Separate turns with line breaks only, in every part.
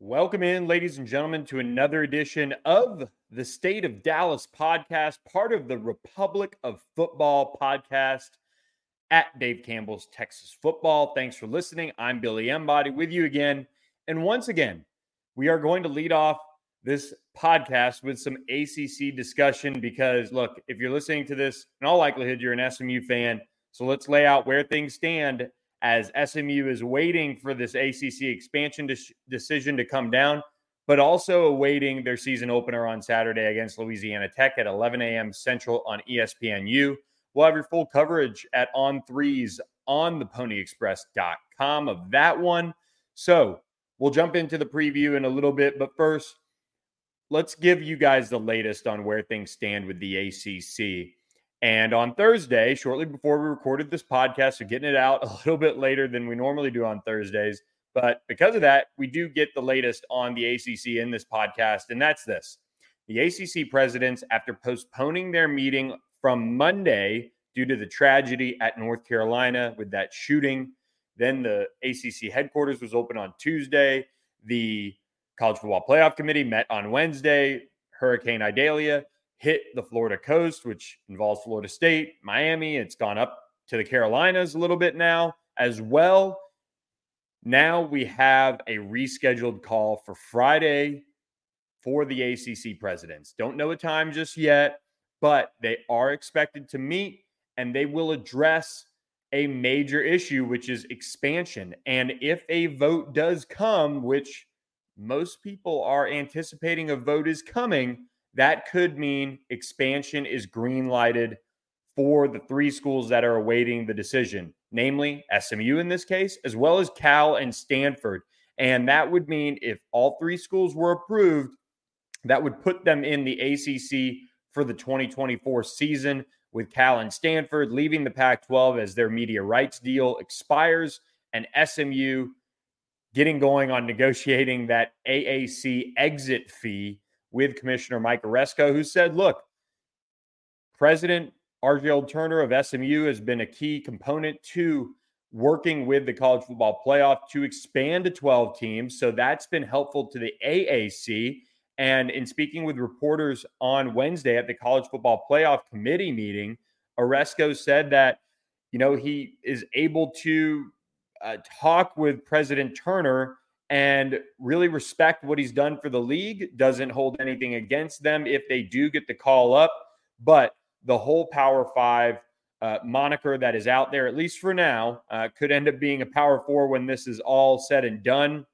Welcome in, ladies and gentlemen, to another edition of the State of Dallas podcast, part of the Republic of Football podcast at Dave Campbell's Texas Football. Thanks for listening. I'm Billy Embody with you again. And once again, we are going to lead off this podcast with some ACC discussion because, look, if you're listening to this, in all likelihood, you're an SMU fan. So let's lay out where things stand as SMU is waiting for this ACC expansion de- decision to come down, but also awaiting their season opener on Saturday against Louisiana Tech at 11 a.m. Central on ESPNU. We'll have your full coverage at On3's on theponyexpress.com of that one. So we'll jump into the preview in a little bit, but first, let's give you guys the latest on where things stand with the ACC. And on Thursday, shortly before we recorded this podcast, so getting it out a little bit later than we normally do on Thursdays. But because of that, we do get the latest on the ACC in this podcast. And that's this the ACC presidents, after postponing their meeting from Monday due to the tragedy at North Carolina with that shooting, then the ACC headquarters was open on Tuesday. The College Football Playoff Committee met on Wednesday. Hurricane Idalia hit the Florida coast, which involves Florida State, Miami. It's gone up to the Carolinas a little bit now as well. Now we have a rescheduled call for Friday for the ACC presidents. Don't know a time just yet, but they are expected to meet and they will address a major issue, which is expansion. And if a vote does come, which most people are anticipating a vote is coming, that could mean expansion is green lighted for the three schools that are awaiting the decision, namely SMU in this case, as well as Cal and Stanford. And that would mean if all three schools were approved, that would put them in the ACC for the 2024 season, with Cal and Stanford leaving the Pac 12 as their media rights deal expires, and SMU getting going on negotiating that AAC exit fee with Commissioner Mike Aresco, who said, look, President Argel Turner of SMU has been a key component to working with the college football playoff to expand to 12 teams. So that's been helpful to the AAC. And in speaking with reporters on Wednesday at the college football playoff committee meeting, Aresco said that, you know, he is able to uh, talk with President Turner and really respect what he's done for the league. Doesn't hold anything against them if they do get the call up. But the whole Power Five uh, moniker that is out there, at least for now, uh, could end up being a Power Four when this is all said and done.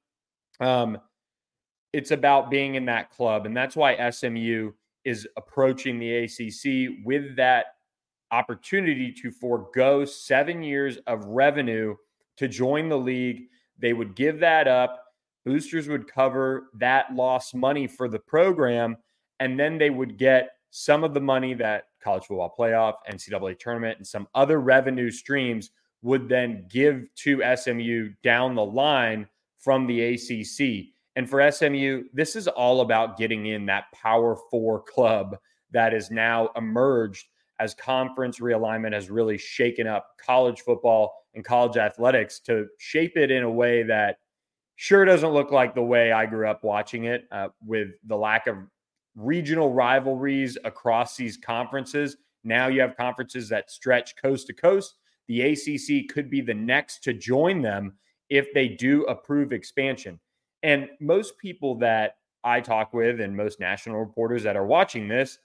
Um, it's about being in that club. And that's why SMU is approaching the ACC with that opportunity to forego seven years of revenue to join the league. They would give that up boosters would cover that lost money for the program, and then they would get some of the money that college football playoff, NCAA tournament, and some other revenue streams would then give to SMU down the line from the ACC. And for SMU, this is all about getting in that Power Four club that has now emerged as conference realignment has really shaken up college football and college athletics to shape it in a way that sure doesn't look like the way I grew up watching it uh, with the lack of regional rivalries across these conferences. Now you have conferences that stretch coast to coast. The ACC could be the next to join them if they do approve expansion. And most people that I talk with and most national reporters that are watching this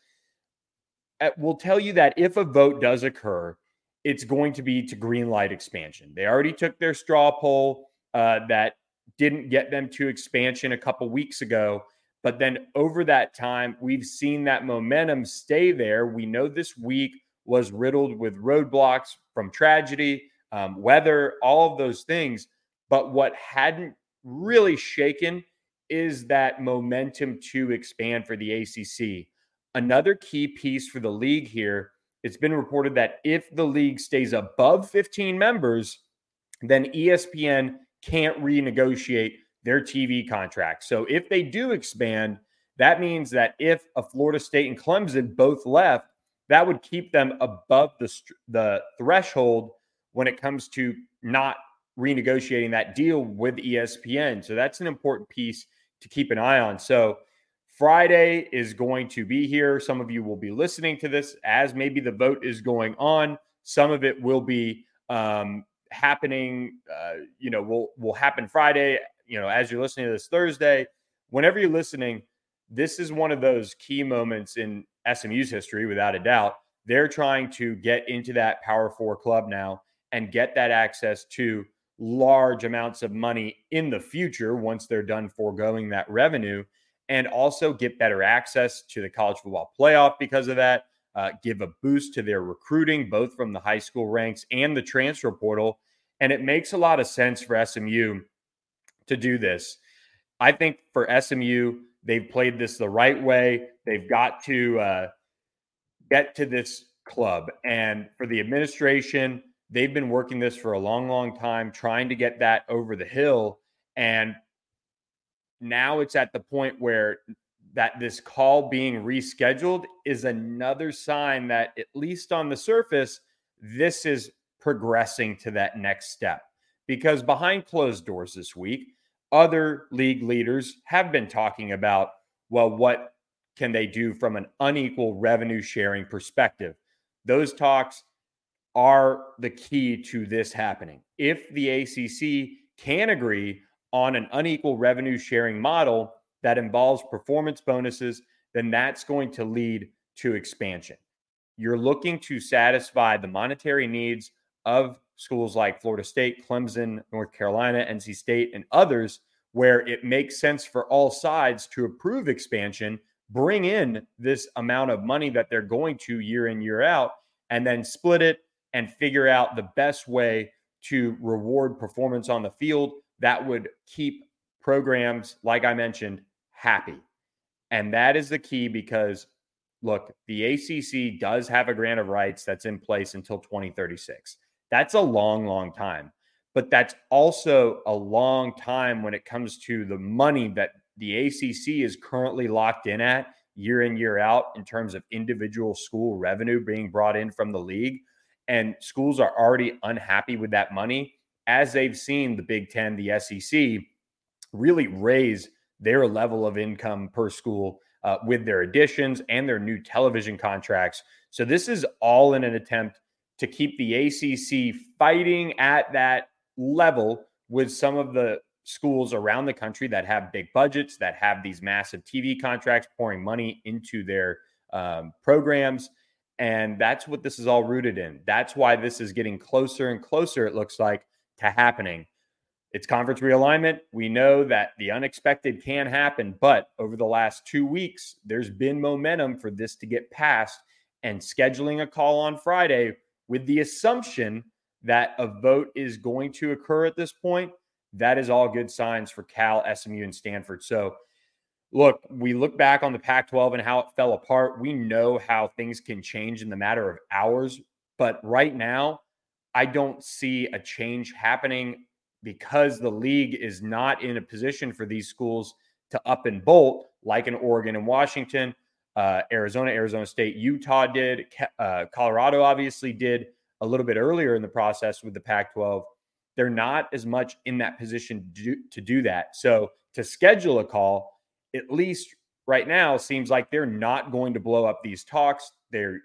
uh, will tell you that if a vote does occur, it's going to be to green light expansion. They already took their straw poll uh, that didn't get them to expansion a couple weeks ago. But then over that time, we've seen that momentum stay there. We know this week was riddled with roadblocks from tragedy, um, weather, all of those things. But what hadn't really shaken is that momentum to expand for the ACC. Another key piece for the league here it's been reported that if the league stays above 15 members, then ESPN can't renegotiate their TV contract. So if they do expand, that means that if a Florida State and Clemson both left, that would keep them above the the threshold when it comes to not renegotiating that deal with ESPN. So that's an important piece to keep an eye on. So Friday is going to be here. Some of you will be listening to this as maybe the vote is going on. Some of it will be um, happening. Uh, you know, will will happen Friday. You know, as you're listening to this Thursday, whenever you're listening, this is one of those key moments in SMU's history, without a doubt. They're trying to get into that Power Four club now and get that access to large amounts of money in the future once they're done foregoing that revenue and also get better access to the college football playoff because of that uh, give a boost to their recruiting both from the high school ranks and the transfer portal. And it makes a lot of sense for smu to do this. I think for smu they've played this the right way. They've got to uh, get to this club. And for the administration They've been working this for a long, long time, trying to get that over the hill. And now it's at the point where that this call being rescheduled is another sign that, at least on the surface, this is progressing to that next step. Because behind closed doors this week, other league leaders have been talking about, well, what can they do from an unequal revenue sharing perspective? Those talks are the key to this happening. If the ACC can agree on an unequal revenue sharing model that involves performance bonuses, then that's going to lead to expansion. You're looking to satisfy the monetary needs of schools like Florida State, Clemson, North Carolina, NC State, and others, where it makes sense for all sides to approve expansion, bring in this amount of money that they're going to year in, year out, and then split it and figure out the best way to reward performance on the field that would keep programs, like I mentioned, happy. And that is the key because, look, the ACC does have a grant of rights that's in place until 2036. That's a long, long time. But that's also a long time when it comes to the money that the ACC is currently locked in at year in, year out in terms of individual school revenue being brought in from the league and schools are already unhappy with that money as they've seen the Big Ten, the SEC, really raise their level of income per school uh, with their additions and their new television contracts. So this is all in an attempt to keep the ACC fighting at that level with some of the schools around the country that have big budgets, that have these massive TV contracts pouring money into their um, programs. And that's what this is all rooted in. That's why this is getting closer and closer, it looks like, to happening. It's conference realignment. We know that the unexpected can happen, but over the last two weeks, there's been momentum for this to get passed. And scheduling a call on Friday with the assumption that a vote is going to occur at this point, that is all good signs for Cal, SMU, and Stanford. So look, we look back on the Pac 12 and how it fell apart. We know how things can change in the matter of hours. But right now, I don't see a change happening because the league is not in a position for these schools to up and bolt like in Oregon and Washington, uh, Arizona, Arizona State, Utah did, uh, Colorado obviously did a little bit earlier in the process with the Pac 12. They're not as much in that position to to do that. So to schedule a call, at least right now seems like they're not going to blow up these talks. There,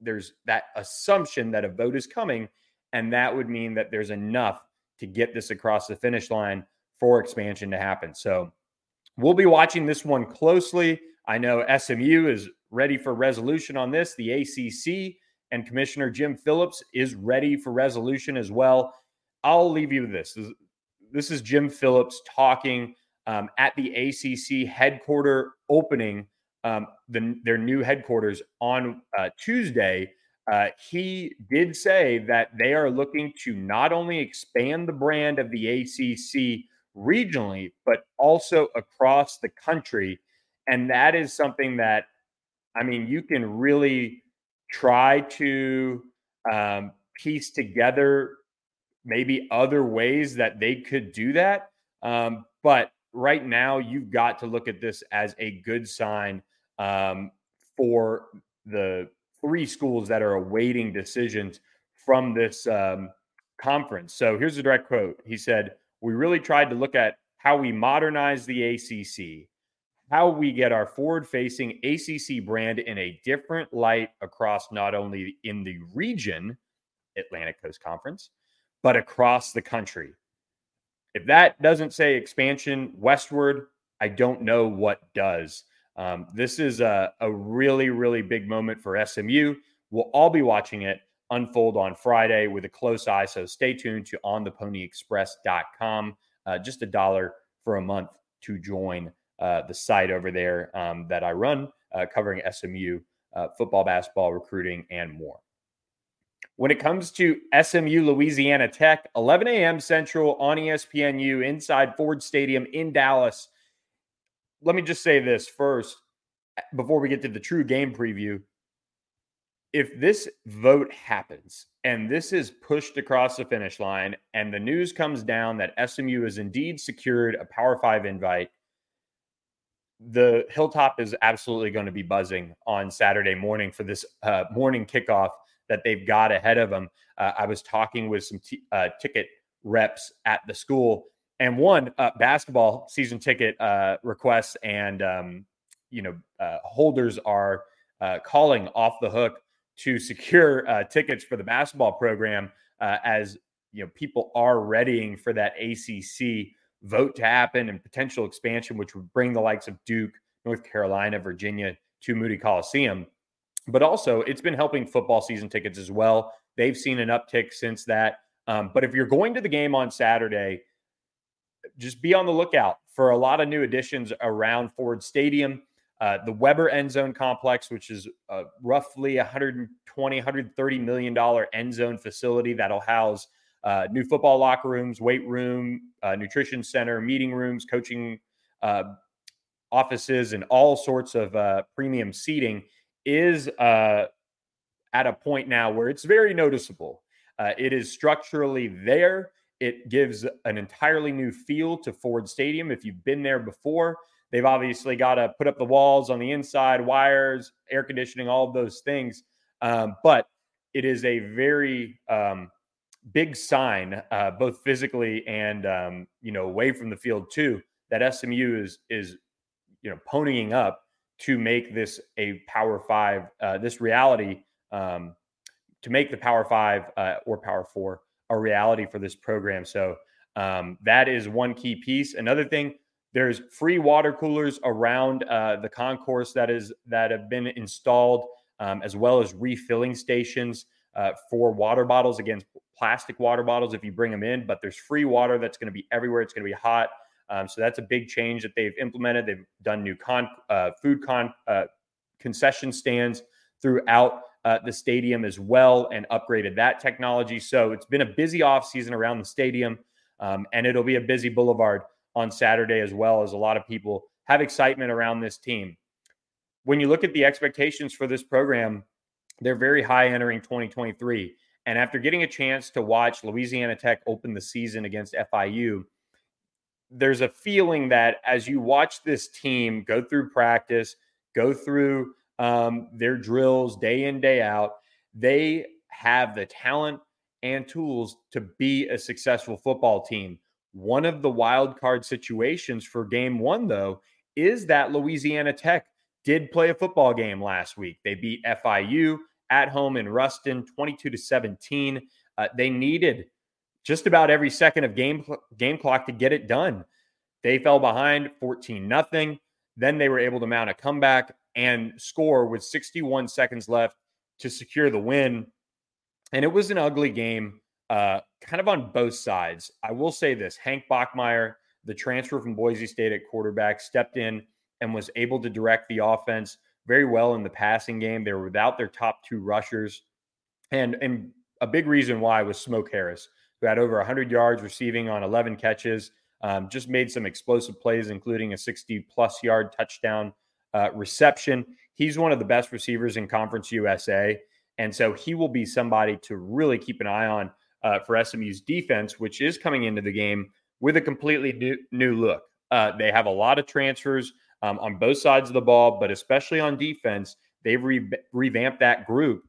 there's that assumption that a vote is coming, and that would mean that there's enough to get this across the finish line for expansion to happen. So we'll be watching this one closely. I know SMU is ready for resolution on this. The ACC and Commissioner Jim Phillips is ready for resolution as well. I'll leave you with this. This is Jim Phillips talking um, at the ACC headquarter opening, um, the, their new headquarters on uh, Tuesday. Uh, he did say that they are looking to not only expand the brand of the ACC regionally, but also across the country. And that is something that, I mean, you can really try to um, piece together maybe other ways that they could do that. Um, but right now you've got to look at this as a good sign um, for the three schools that are awaiting decisions from this um, conference. So here's a direct quote. He said, We really tried to look at how we modernize the ACC, how we get our forward facing ACC brand in a different light across not only in the region, Atlantic Coast Conference, but across the country. If that doesn't say expansion westward, I don't know what does. Um, this is a, a really, really big moment for SMU. We'll all be watching it unfold on Friday with a close eye. So stay tuned to ontheponyexpress.com. Uh, just a dollar for a month to join uh, the site over there um, that I run, uh, covering SMU uh, football, basketball, recruiting, and more. When it comes to SMU Louisiana Tech, 11 a.m. Central on ESPNU inside Ford Stadium in Dallas. Let me just say this first before we get to the true game preview. If this vote happens and this is pushed across the finish line, and the news comes down that SMU has indeed secured a Power Five invite, the Hilltop is absolutely going to be buzzing on Saturday morning for this uh, morning kickoff that they've got ahead of them. Uh, I was talking with some t- uh, ticket reps at the school, and one uh, basketball season ticket uh, requests and um, you know uh, holders are uh, calling off the hook to secure tickets for the basketball program as you know people are readying for that ACC vote to happen and potential expansion, which would bring the likes of Duke, North Carolina, Virginia to Moody Coliseum but also it's been helping football season tickets as well. They've seen an uptick since that. Um, but if you're going to the game on Saturday, just be on the lookout for a lot of new additions around Ford Stadium. Uh, the Weber End Zone Complex, which is roughly 120, 130 million dollar end zone facility that'll house uh, new football locker rooms, weight room, uh, nutrition center, meeting rooms, coaching uh, offices, and all sorts of uh, premium seating is at a point now where it's very noticeable. It is structurally there. It gives an entirely new feel to Ford Stadium. If you've been there before, they've obviously got to put up the walls on the inside, wires, air conditioning, all of those things. Um, but it is a very um, big sign, uh, both physically and um, you know away from the field too, that SMU is is you know ponying up to make this a Power Five, uh, this reality, um, to make the Power Five uh, or Power Four a reality for this program. So um, that is one key piece. Another thing, there's free water coolers around uh, the concourse that is that have been installed, um, as well as refilling stations uh, for water bottles against plastic water bottles if you bring them in. But there's free water that's going to be everywhere. It's going to be hot. Um, so that's a big change that they've implemented. They've done new con, uh, food con, uh, concession stands throughout uh, the stadium as well and upgraded that technology. So it's been a busy offseason around the stadium, um, and it'll be a busy boulevard on Saturday as well as a lot of people have excitement around this team. When you look at the expectations for this program, they're very high entering 2023. And after getting a chance to watch Louisiana Tech open the season against FIU, there's a feeling that as you watch this team go through practice, go through um, their drills day in, day out, they have the talent and tools to be a successful football team. One of the wild card situations for game one, though, is that Louisiana Tech did play a football game last week. They beat FIU at home in Ruston 22 to 17. Uh, they needed just about every second of game game clock to get it done. They fell behind 14 nothing. Then they were able to mount a comeback and score with 61 seconds left to secure the win. And it was an ugly game, uh, kind of on both sides. I will say this Hank Bachmeier, the transfer from Boise State at quarterback, stepped in and was able to direct the offense very well in the passing game. They were without their top two rushers. And, and a big reason why was Smoke Harris who had over 100 yards receiving on 11 catches. Um, just made some explosive plays, including a 60 plus yard touchdown uh, reception. He's one of the best receivers in Conference USA. And so he will be somebody to really keep an eye on uh, for SMU's defense, which is coming into the game with a completely new, new look. Uh, they have a lot of transfers um, on both sides of the ball, but especially on defense, they've re- revamped that group.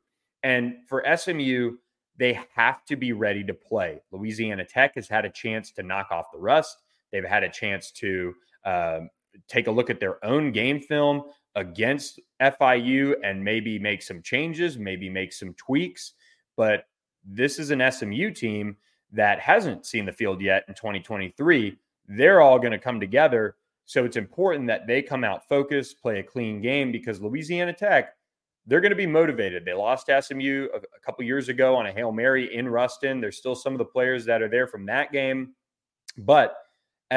And for SMU, they have to be ready to play. Louisiana Tech has had a chance to knock off the rust. They've had a chance to uh, take a look at their own game film against FIU and maybe make some changes, maybe make some tweaks. But this is an SMU team that hasn't seen the field yet in 2023. They're all going to come together. So it's important that they come out focused, play a clean game because Louisiana Tech, they're going to be motivated. They lost SMU a, a couple years ago on a Hail Mary in Ruston. There's still some of the players that are there from that game. But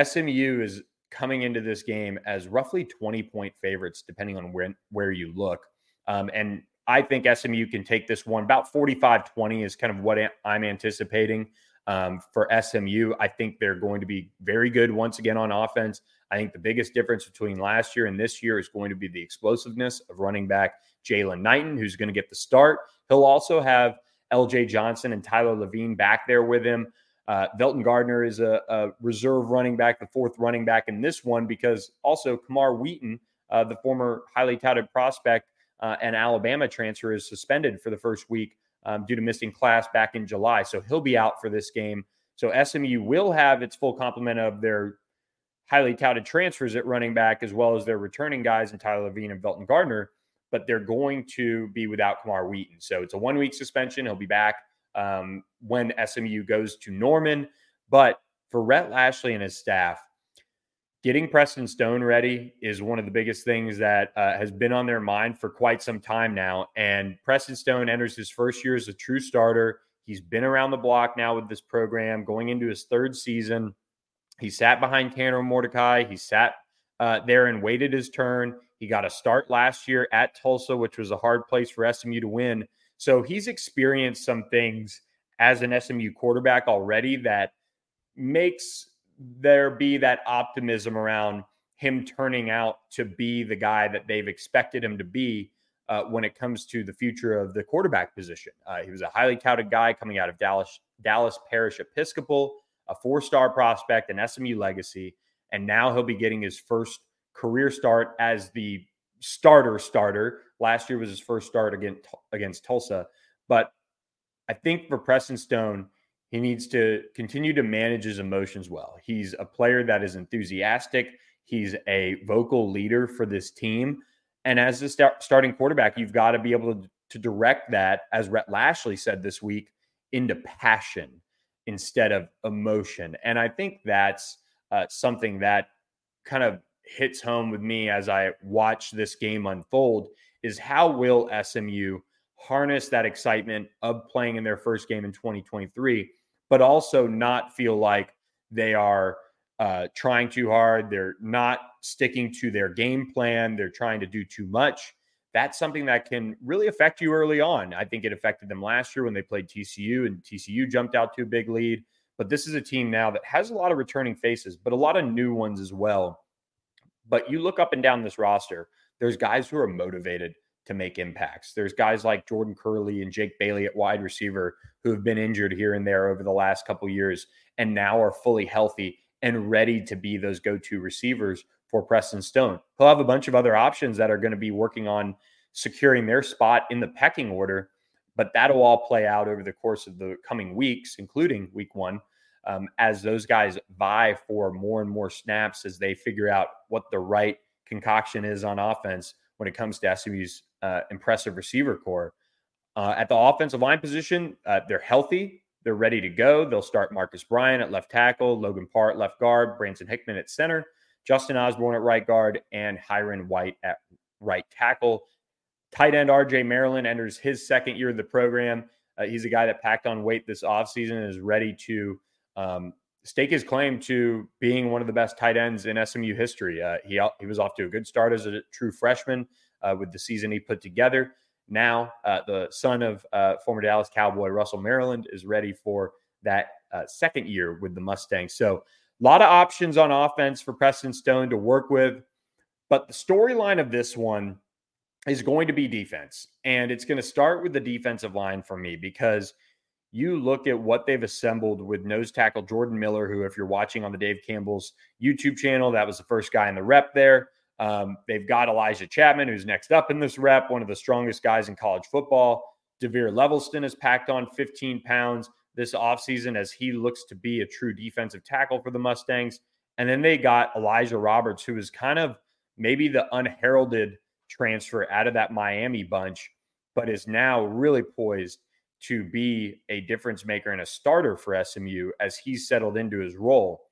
SMU is coming into this game as roughly 20 point favorites, depending on where, where you look. Um, and I think SMU can take this one about 45 20 is kind of what I'm anticipating um, for SMU. I think they're going to be very good once again on offense. I think the biggest difference between last year and this year is going to be the explosiveness of running back Jaylan Knighton, who's going to get the start. He'll also have LJ Johnson and Tyler Lavine back there with him. Uh, Velton Gardner is a, a, reserve running back, the fourth running back in this one, because also Camar Wheaton, uh, the former highly touted prospect uh, and Alabama transfer, is suspended for the first week um, due to missing class back in July. So he'll be out for this game. So SMU will have its full complement of their highly touted transfers at running back, as well as their returning guys in Tyler Lavine and Velton Gardner, but they're going to be without Camar Wheaton. So it's a one week suspension. He'll be back um, when SMU goes to Norman. But for Rhett Lashlee and his staff, getting Preston Stone ready is one of the biggest things that uh, has been on their mind for quite some time now. And Preston Stone enters his first year as a true starter. He's been around the block now with this program, going into his third season. He sat behind Tanner Mordecai. He sat uh, there and waited his turn. He got a start last year at Tulsa, which was a hard place for SMU to win. So he's experienced some things as an SMU quarterback already that makes there be that optimism around him turning out to be the guy that they've expected him to be uh, when it comes to the future of the quarterback position. Uh, he was a highly touted guy coming out of Dallas Dallas Parish Episcopal, a four-star prospect, an SMU legacy, and now he'll be getting his first career start as the starter starter. Last year was his first start against against Tulsa, but I think for Preston Stone, he needs to continue to manage his emotions well. He's a player that is enthusiastic. He's a vocal leader for this team. And as the start, starting quarterback, you've got to be able to, to direct that, as Rhett Lashlee said this week, into passion instead of emotion. And I think that's uh, something that kind of hits home with me as I watch this game unfold is how will SMU harness that excitement of playing in their first game in 2023, but also not feel like they are uh, trying too hard. They're not sticking to their game plan. They're trying to do too much. That's something that can really affect you early on. I think it affected them last year when they played TCU and TCU jumped out to a big lead. But this is a team now that has a lot of returning faces, but a lot of new ones as well. But you look up and down this roster, there's guys who are motivated to make impacts. There's guys like Jordan Kerley and Jake Bailey at wide receiver who have been injured here and there over the last couple years and now are fully healthy and ready to be those go-to receivers for Preston Stone. He'll have a bunch of other options that are going to be working on securing their spot in the pecking order, but that'll all play out over the course of the coming weeks, including week one, um, as those guys vie for more and more snaps as they figure out what the right concoction is on offense when it comes to SMU's uh, impressive receiver core. Uh, at the offensive line position, uh, they're healthy. They're ready to go. They'll start Marcus Bryan at left tackle, Logan Parr left guard, Branson Hickman at center, Justin Osborne at right guard, and Hyrin White at right tackle. Tight end RJ Maryland enters his second year of the program. Uh, he's a guy that packed on weight this offseason and is ready to um, stake his claim to being one of the best tight ends in SMU history. Uh, he, he was off to a good start as a true freshman uh, with the season he put together. Now, uh, the son of uh, former Dallas Cowboy Russell Maryland is ready for that uh, second year with the Mustangs. So, a lot of options on offense for Preston Stone to work with. But the storyline of this one is going to be defense. And it's going to start with the defensive line for me because you look at what they've assembled with nose tackle Jordan Miller, who, if you're watching on the Dave Campbell's YouTube channel, that was the first guy in the rep there. Um, they've got Elijah Chapman, who's next up in this rep, one of the strongest guys in college football. DeVere Levelston has packed on 15 pounds this offseason as he looks to be a true defensive tackle for the Mustangs. And then they got Elijah Roberts, who is kind of maybe the unheralded transfer out of that Miami bunch, but is now really poised to be a difference maker and a starter for SMU as he's settled into his role.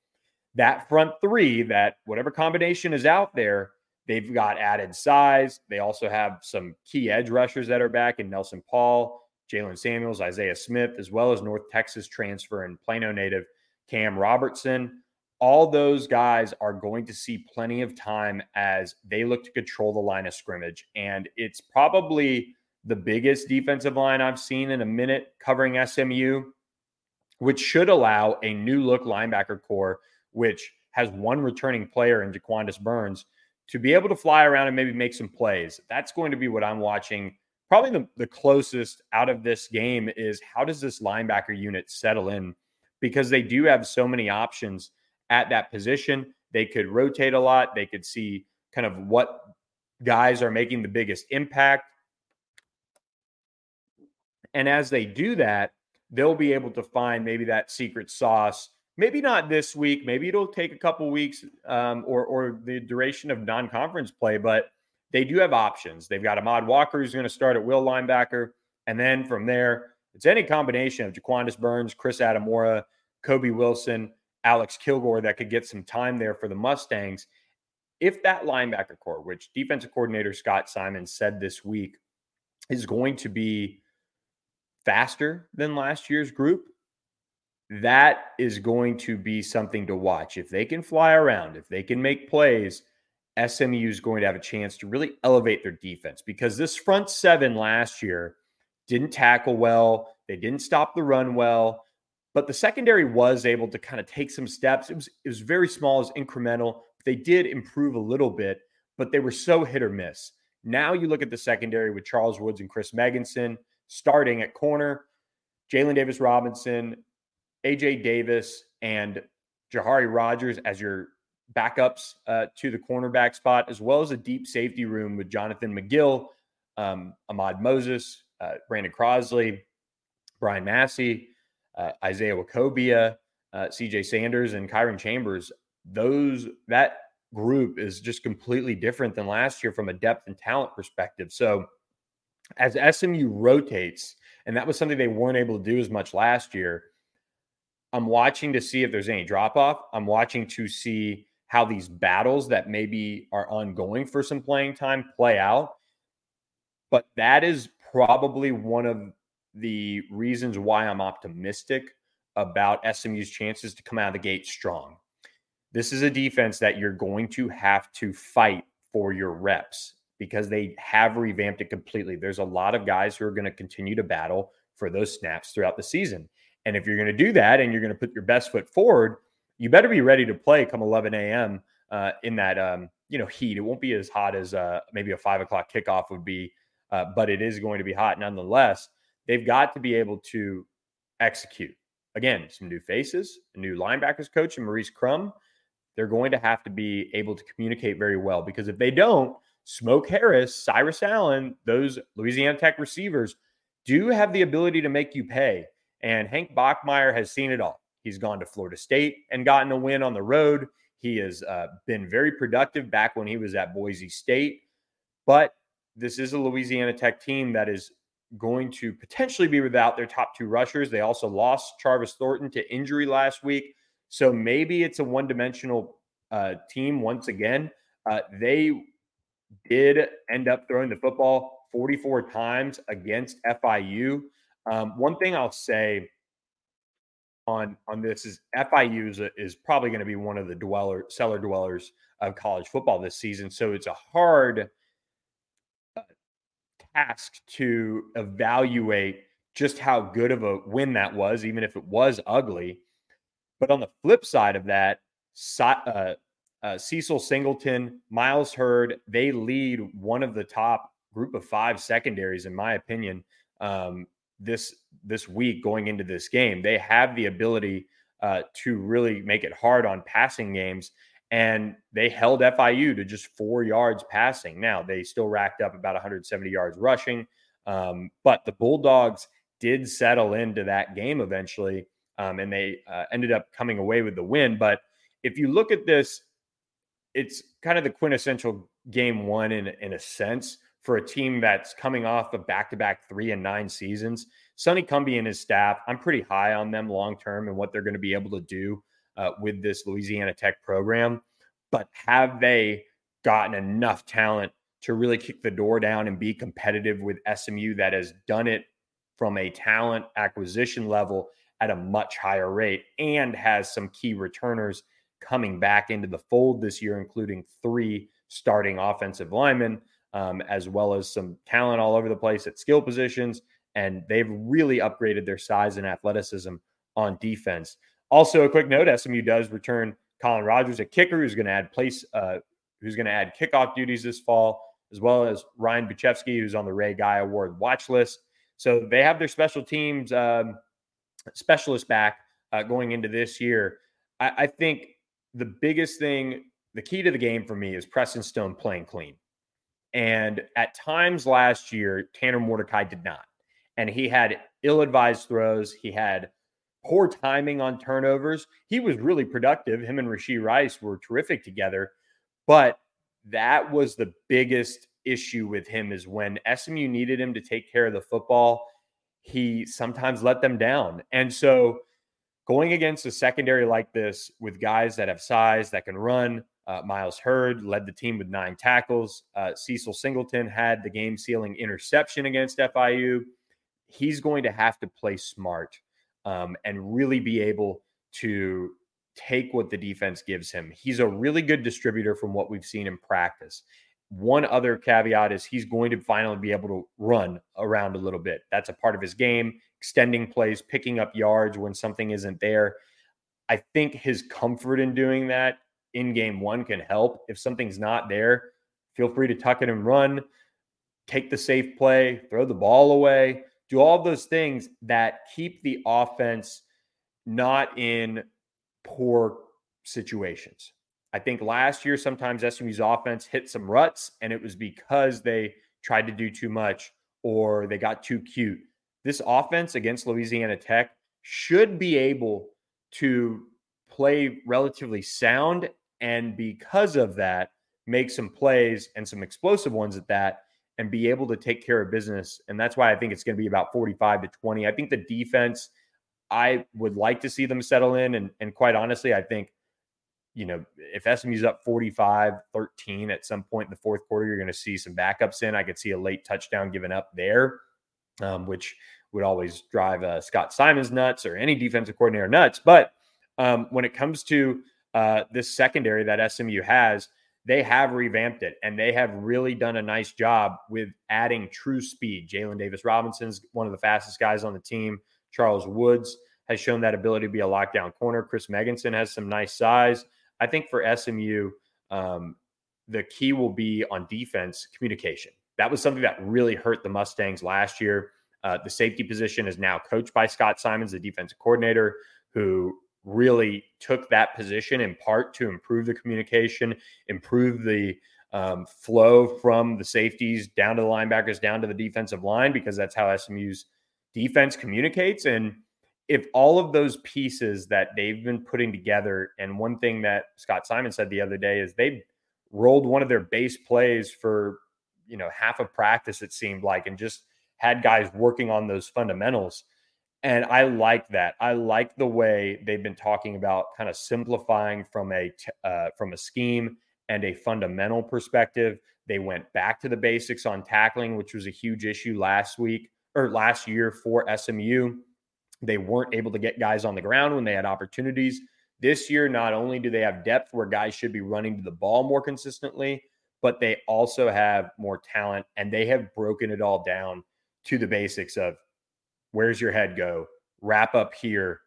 That front three, that whatever combination is out there, they've got added size. They also have some key edge rushers that are back in Nelson Paul, Jalen Samuels, Isaiah Smith, as well as North Texas transfer and Plano native Cam Robertson. All those guys are going to see plenty of time as they look to control the line of scrimmage. And it's probably the biggest defensive line I've seen in a minute covering SMU, which should allow a new look linebacker core, which has one returning player in Jaquandis Burns, to be able to fly around and maybe make some plays. That's going to be what I'm watching. Probably the, the closest out of this game is how does this linebacker unit settle in? Because they do have so many options at that position. They could rotate a lot. They could see kind of what guys are making the biggest impact. And as they do that, they'll be able to find maybe that secret sauce. Maybe not this week. Maybe it'll take a couple weeks um, or or the duration of non-conference play, but they do have options. They've got Ahmad Walker who's going to start at will linebacker, and then from there, it's any combination of Jaquandis Burns, Chris Adamora, Kobe Wilson, Alex Kilgore that could get some time there for the Mustangs. If that linebacker core, which defensive coordinator Scott Simon said this week, is going to be faster than last year's group, that is going to be something to watch. If they can fly around, if they can make plays, SMU is going to have a chance to really elevate their defense because this front seven last year didn't tackle well. They didn't stop the run well, but the secondary was able to kind of take some steps. It was it was very small, it was incremental. They did improve a little bit, but they were so hit or miss. Now you look at the secondary with Charles Woods and Chris Megginson starting at corner, Jalen Davis Robinson, AJ Davis, and Jahari Rogers as your backups uh, to the cornerback spot, as well as a deep safety room with Jonathan McGill, um, Ahmad Moses, uh, Brandon Crosley, Brian Massey, uh, Isaiah Nwokobia, uh, CJ Sanders, and Kyron Chambers. Those that group is just completely different than last year from a depth and talent perspective. So as SMU rotates, and that was something they weren't able to do as much last year. I'm watching to see if there's any drop off. I'm watching to see how these battles that maybe are ongoing for some playing time play out. But that is probably one of the reasons why I'm optimistic about SMU's chances to come out of the gate strong. This is a defense that you're going to have to fight for your reps because they have revamped it completely. There's a lot of guys who are going to continue to battle for those snaps throughout the season. And if you're going to do that and you're going to put your best foot forward, you better be ready to play come 11 a.m. Uh, in that um, you know heat. It won't be as hot as uh, maybe a five o'clock kickoff would be, uh, but it is going to be hot nonetheless. They've got to be able to execute. Again, some new faces, a new linebackers coach, and Maurice Crum. They're going to have to be able to communicate very well because if they don't, Smoke Harris, Cyrus Allen, those Louisiana Tech receivers do have the ability to make you pay. And Hank Bachmeier has seen it all. He's gone to Florida State and gotten a win on the road. He has uh, been very productive back when he was at Boise State. But this is a Louisiana Tech team that is going to potentially be without their top two rushers. They also lost Charvis Thornton to injury last week. So maybe it's a one dimensional uh, team once again. Uh, they did end up throwing the football 44 times against FIU. Um, one thing I'll say on on this is FIU is, is probably going to be one of the dweller cellar dwellers of college football this season. So it's a hard uh, task to evaluate just how good of a win that was, even if it was ugly. But on the flip side of that, uh, uh, Cecil Singleton, Miles Hurd, they lead one of the top group of five secondaries, in my opinion, um, this this week going into this game. They have the ability uh, to really make it hard on passing games, and they held FIU to just four yards passing. Now they still racked up about 170 yards rushing, um, but the Bulldogs did settle into that game eventually, um, and they uh, ended up coming away with the win. But if you look at this, it's kind of the quintessential game one in, in a sense for a team that's coming off of back to back three and nine seasons. Sonny Cumbie and his staff, I'm pretty high on them long term and what they're going to be able to do uh, with this Louisiana Tech program. But have they gotten enough talent to really kick the door down and be competitive with SMU that has done it from a talent acquisition level at a much higher rate and has some key returners coming back into the fold this year, including three starting offensive linemen, um, as well as some talent all over the place at skill positions. And they've really upgraded their size and athleticism on defense. Also, a quick note: SMU does return Collin Rogers, a kicker who's going to add place, uh, who's going to add kickoff duties this fall, as well as Ryan Bujcevski, who's on the Ray Guy Award watch list. So they have their special teams um, specialist back uh, going into this year. I, I think the biggest thing, the key to the game for me is Preston Stone playing clean. And at times last year, Tanner Mordecai did not. And he had ill advised throws. He had poor timing on turnovers. He was really productive. Him and Rashee Rice were terrific together. But that was the biggest issue with him is when SMU needed him to take care of the football, he sometimes let them down. And so going against a secondary like this with guys that have size that can run, uh, Myles Hurd led the team with nine tackles. Uh, Cecil Singleton had the game sealing interception against FIU. He's going to have to play smart um, and really be able to take what the defense gives him. He's a really good distributor from what we've seen in practice. One other caveat is he's going to finally be able to run around a little bit. That's a part of his game, extending plays, picking up yards when something isn't there. I think his comfort in doing that in game one can help. If something's not there, feel free to tuck it and run, take the safe play, throw the ball away, do all those things that keep the offense not in poor situations. I think last year, sometimes SMU's offense hit some ruts, and it was because they tried to do too much or they got too cute. This offense against Louisiana Tech should be able to play relatively sound. And because of that, make some plays and some explosive ones at that and be able to take care of business. And that's why I think it's going to be about 45 to 20. I think the defense, I would like to see them settle in. And, and quite honestly, I think you know, if SMU's up 45 13 at some point in the fourth quarter, you're going to see some backups in. I could see a late touchdown given up there, um, which would always drive uh, Scott Symons nuts or any defensive coordinator nuts. But um, when it comes to uh, this secondary that SMU has, they have revamped it and they have really done a nice job with adding true speed. Jalen Davis Robinson's one of the fastest guys on the team. Charles Woods has shown that ability to be a lockdown corner. Chris Megginson has some nice size. I think for SMU, um, the key will be on defense communication. That was something that really hurt the Mustangs last year. Uh, the safety position is now coached by Scott Symons, the defensive coordinator, who really took that position in part to improve the communication, improve the um, flow from the safeties down to the linebackers, down to the defensive line, because that's how SMU's defense communicates. And if all of those pieces that they've been putting together, and one thing that Scott Simon said the other day is they rolled one of their base plays for you know half of practice it seemed like, and just had guys working on those fundamentals. And I like that. I like the way they've been talking about kind of simplifying from a uh, from a scheme and a fundamental perspective. They went back to the basics on tackling, which was a huge issue last week or last year for SMU. They weren't able to get guys on the ground when they had opportunities. This year, not only do they have depth where guys should be running to the ball more consistently, but they also have more talent and they have broken it all down to the basics of where's your head go, wrap up here,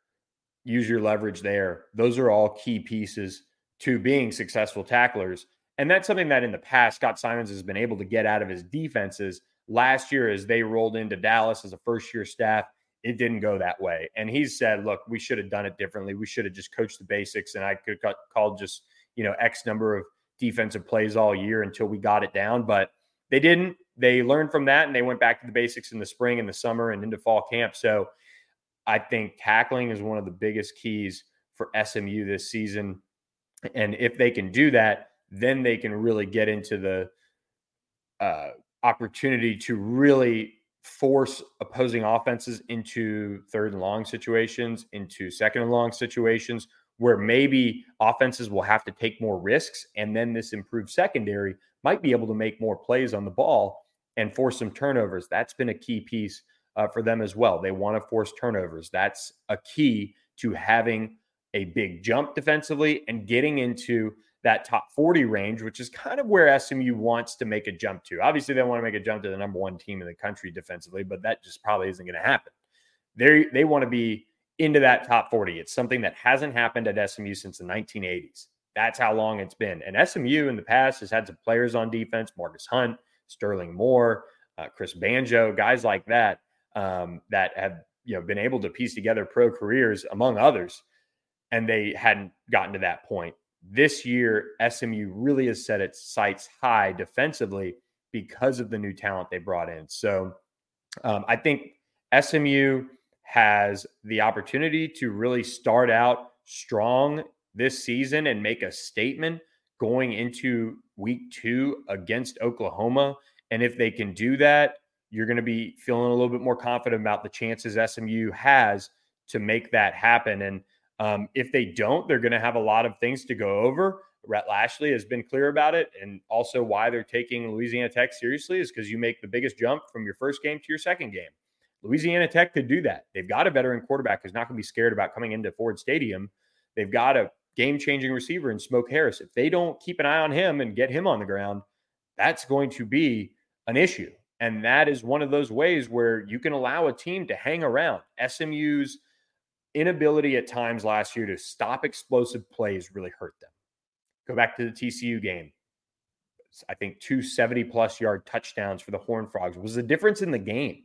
use your leverage there. Those are all key pieces to being successful tacklers. And that's something that in the past, Scott Symons has been able to get out of his defenses. Last year, as they rolled into Dallas as a first year staff, it didn't go that way. And he said, look, we should have done it differently. We should have just coached the basics and I could have called just, you know, X number of defensive plays all year until we got it down. But they didn't. They learned from that and they went back to the basics in the spring and the summer and into fall camp. So I think tackling is one of the biggest keys for SMU this season. And if they can do that, then they can really get into the uh, opportunity to really force opposing offenses into third and long situations, into second and long situations where maybe offenses will have to take more risks. And then this improved secondary might be able to make more plays on the ball and force some turnovers. That's been a key piece uh, for them as well. They want to force turnovers. That's a key to having a big jump defensively and getting into that top 40 range, which is kind of where SMU wants to make a jump to. Obviously, they want to make a jump to the number one team in the country defensively, but that just probably isn't going to happen. They they want to be into that top 40. It's something that hasn't happened at SMU since the 1980s. That's how long it's been. And SMU in the past has had some players on defense, Marcus Hunt, Sterling Moore, uh, Chris Banjo, guys like that, um, that have you know been able to piece together pro careers among others, and they hadn't gotten to that point this year, SMU really has set its sights high defensively because of the new talent they brought in. So um, I think SMU has the opportunity to really start out strong this season and make a statement going into week two against Oklahoma. And if they can do that, you're going to be feeling a little bit more confident about the chances SMU has to make that happen. And um, if they don't, they're going to have a lot of things to go over. Rhett Lashlee has been clear about it. And also, why they're taking Louisiana Tech seriously is because you make the biggest jump from your first game to your second game. Louisiana Tech could do that. They've got a veteran quarterback who's not going to be scared about coming into Ford Stadium. They've got a game changing receiver in Smoke Harris. If they don't keep an eye on him and get him on the ground, that's going to be an issue. And that is one of those ways where you can allow a team to hang around. SMU's inability at times last year to stop explosive plays really hurt them. Go back to the TCU game. I think two 70 plus yard touchdowns for the Horn Frogs was the difference in the game.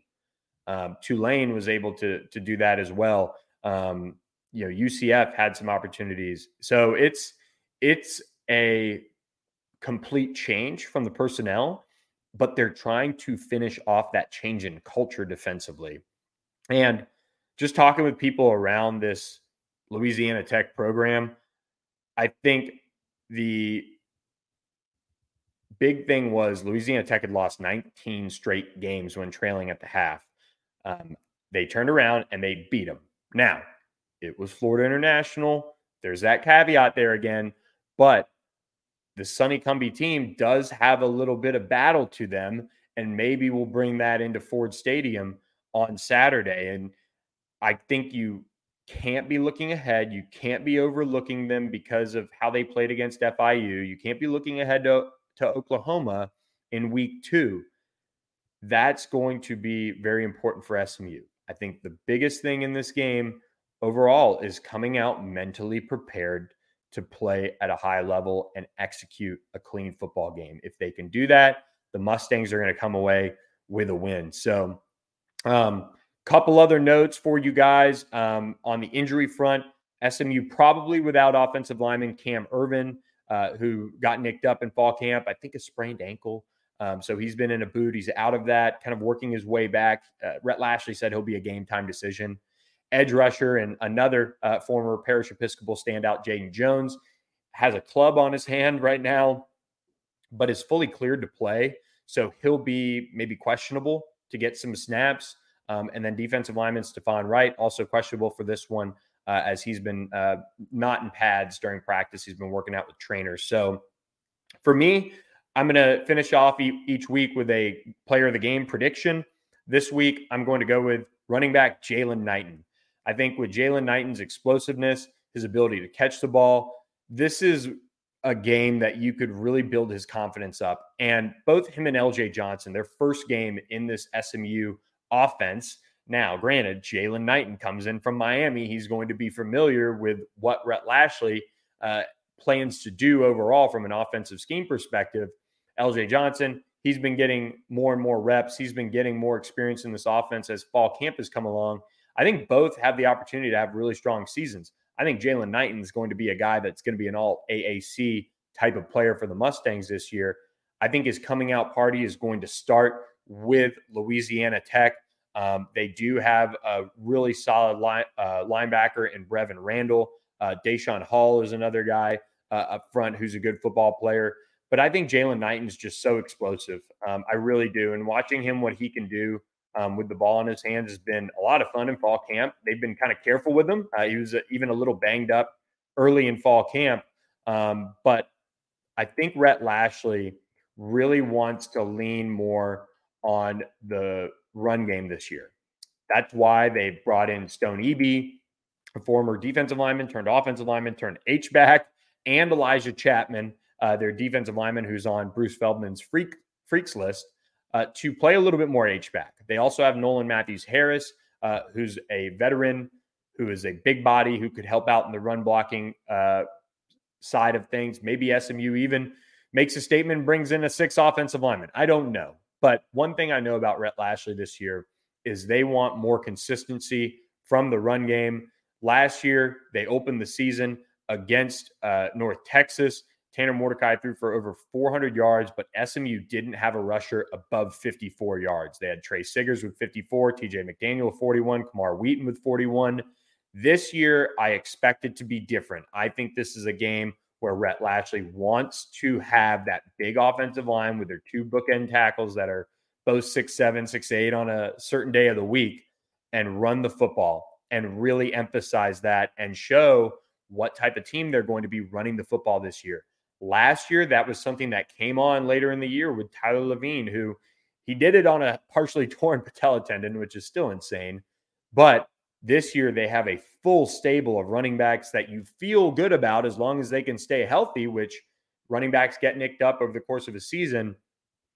Um, Tulane was able to to do that as well. Um, you know, UCF had some opportunities, so it's it's a complete change from the personnel, but they're trying to finish off that change in culture defensively. And just talking with people around this Louisiana Tech program, I think the big thing was Louisiana Tech had lost 19 straight games when trailing at the half. Um, they turned around and they beat them. Now, it was Florida International. There's that caveat there again, but the Sonny Cumbie team does have a little bit of battle to them, and maybe we'll bring that into Ford Stadium on Saturday. And I think you can't be looking ahead. You can't be overlooking them because of how they played against FIU. You can't be looking ahead to, to Oklahoma in week two. That's going to be very important for SMU. I think the biggest thing in this game overall is coming out mentally prepared to play at a high level and execute a clean football game. If they can do that, the Mustangs are going to come away with a win. So, um, Couple other notes for you guys um, on the injury front. SMU probably without offensive lineman Cam Irvin, uh, who got nicked up in fall camp. I think a sprained ankle. Um, so he's been in a boot. He's out of that, kind of working his way back. Uh, Rhett Lashlee said he'll be a game time decision. Edge rusher and another uh, former Parish Episcopal standout, Jaden Jones, has a club on his hand right now, but is fully cleared to play. So he'll be maybe questionable to get some snaps. Um, and then defensive lineman Stephon Wright, also questionable for this one, uh, as he's been uh, not in pads during practice. He's been working out with trainers. So for me, I'm going to finish off e- each week with a player of the game prediction. This week, I'm going to go with running back Jaylan Knighton. I think with Jaylan Knighton's explosiveness, his ability to catch the ball, this is a game that you could really build his confidence up. And both him and LJ Johnson, their first game in this SMU offense. Now, granted, Jaylan Knighton comes in from Miami. He's going to be familiar with what Rhett Lashlee uh, plans to do overall from an offensive scheme perspective. LJ Johnson, he's been getting more and more reps. He's been getting more experience in this offense as fall camp has come along. I think both have the opportunity to have really strong seasons. I think Jaylan Knighton is going to be a guy that's going to be an all AAC type of player for the Mustangs this year. I think his coming out party is going to start with Louisiana Tech. Um, they do have a really solid line, uh, linebacker in Brevin Randall. Uh, Daeshon Hall is another guy uh, up front who's a good football player. But I think Jaylan Knighton's just so explosive. Um, I really do. And watching him, what he can do um, with the ball in his hands has been a lot of fun in fall camp. They've been kind of careful with him. Uh, he was uh, even a little banged up early in fall camp. Um, but I think Rhett Lashlee really wants to lean more on the run game this year. That's why they brought in Stone Eby, a former defensive lineman turned offensive lineman turned H back, and Elijah Chapman, uh, their defensive lineman who's on Bruce Feldman's freak freaks list, uh, to play a little bit more H back. They also have Nolan Matthews Harris, uh, who's a veteran, who is a big body who could help out in the run blocking uh, side of things. Maybe SMU even makes a statement, brings in a six offensive lineman. I don't know. But one thing I know about Rhett Lashlee this year is they want more consistency from the run game. Last year, they opened the season against uh, North Texas. Tanner Mordecai threw for over 400 yards, but SMU didn't have a rusher above 54 yards. They had Tre Siggers with 54, TJ McDaniel with 41, Camar Wheaton with 41. This year, I expect it to be different. I think this is a game where Rhett Lashlee wants to have that big offensive line with their two bookend tackles that are both six seven, six eight on a certain day of the week and run the football and really emphasize that and show what type of team they're going to be running the football this year. Last year, that was something that came on later in the year with Tyler Lavine, who he did it on a partially torn patella tendon, which is still insane. But this year, they have a full stable of running backs that you feel good about as long as they can stay healthy, which running backs get nicked up over the course of a season.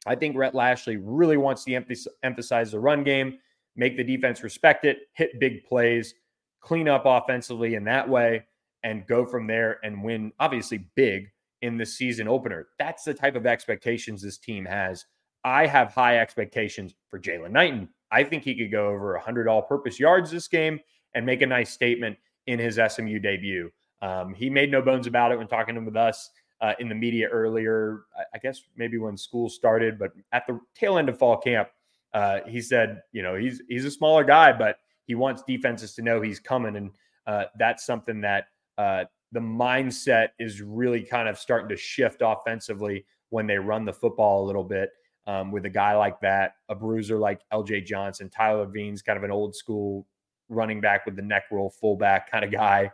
I think Rhett Lashlee really wants to emphasize the run game, make the defense respect it, hit big plays, clean up offensively in that way, and go from there and win, obviously, big in the season opener. That's the type of expectations this team has. I have high expectations for Jaylan Knighton. I think he could go over 100 all purpose yards this game and make a nice statement in his SMU debut. Um, he made no bones about it when talking with us uh, in the media earlier. I guess maybe when school started, but at the tail end of fall camp, uh, he said, you know, he's he's a smaller guy, but he wants defenses to know he's coming, and uh, that's something that uh, the mindset is really kind of starting to shift offensively when they run the football a little bit. Um, with a guy like that, a bruiser like LJ Johnson, Tyler Lavine's kind of an old school running back with the neck roll fullback kind of guy.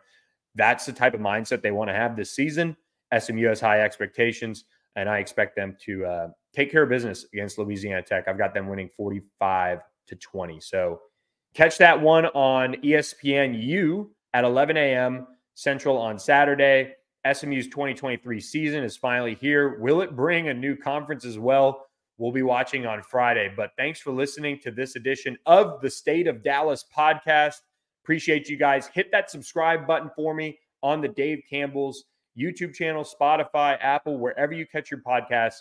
That's the type of mindset they want to have this season. SMU has high expectations, and I expect them to uh, take care of business against Louisiana Tech. I've got them winning 45 to 20. So catch that one on ESPN U at 11 a.m. Central on Saturday. SMU's 2023 season is finally here. Will it bring a new conference as well? We'll be watching on Friday. But thanks for listening to this edition of the State of Dallas podcast. Appreciate you guys. Hit that subscribe button for me on the Dave Campbell's YouTube channel, Spotify, Apple, wherever you catch your podcasts.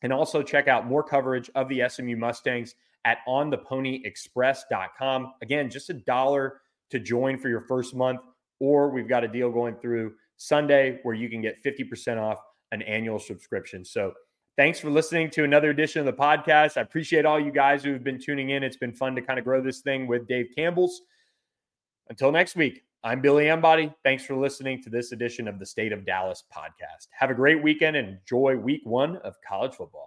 And also check out more coverage of the SMU Mustangs at ontheponyexpress.com. Again, just a dollar to join for your first month, or we've got a deal going through Sunday where you can get 50% off an annual subscription. So Thanks for listening to another edition of the podcast. I appreciate all you guys who have been tuning in. It's been fun to kind of grow this thing with Dave Campbell's. Until next week, I'm Billy Embody. Thanks for listening to this edition of the State of Dallas podcast. Have a great weekend and enjoy week one of college football.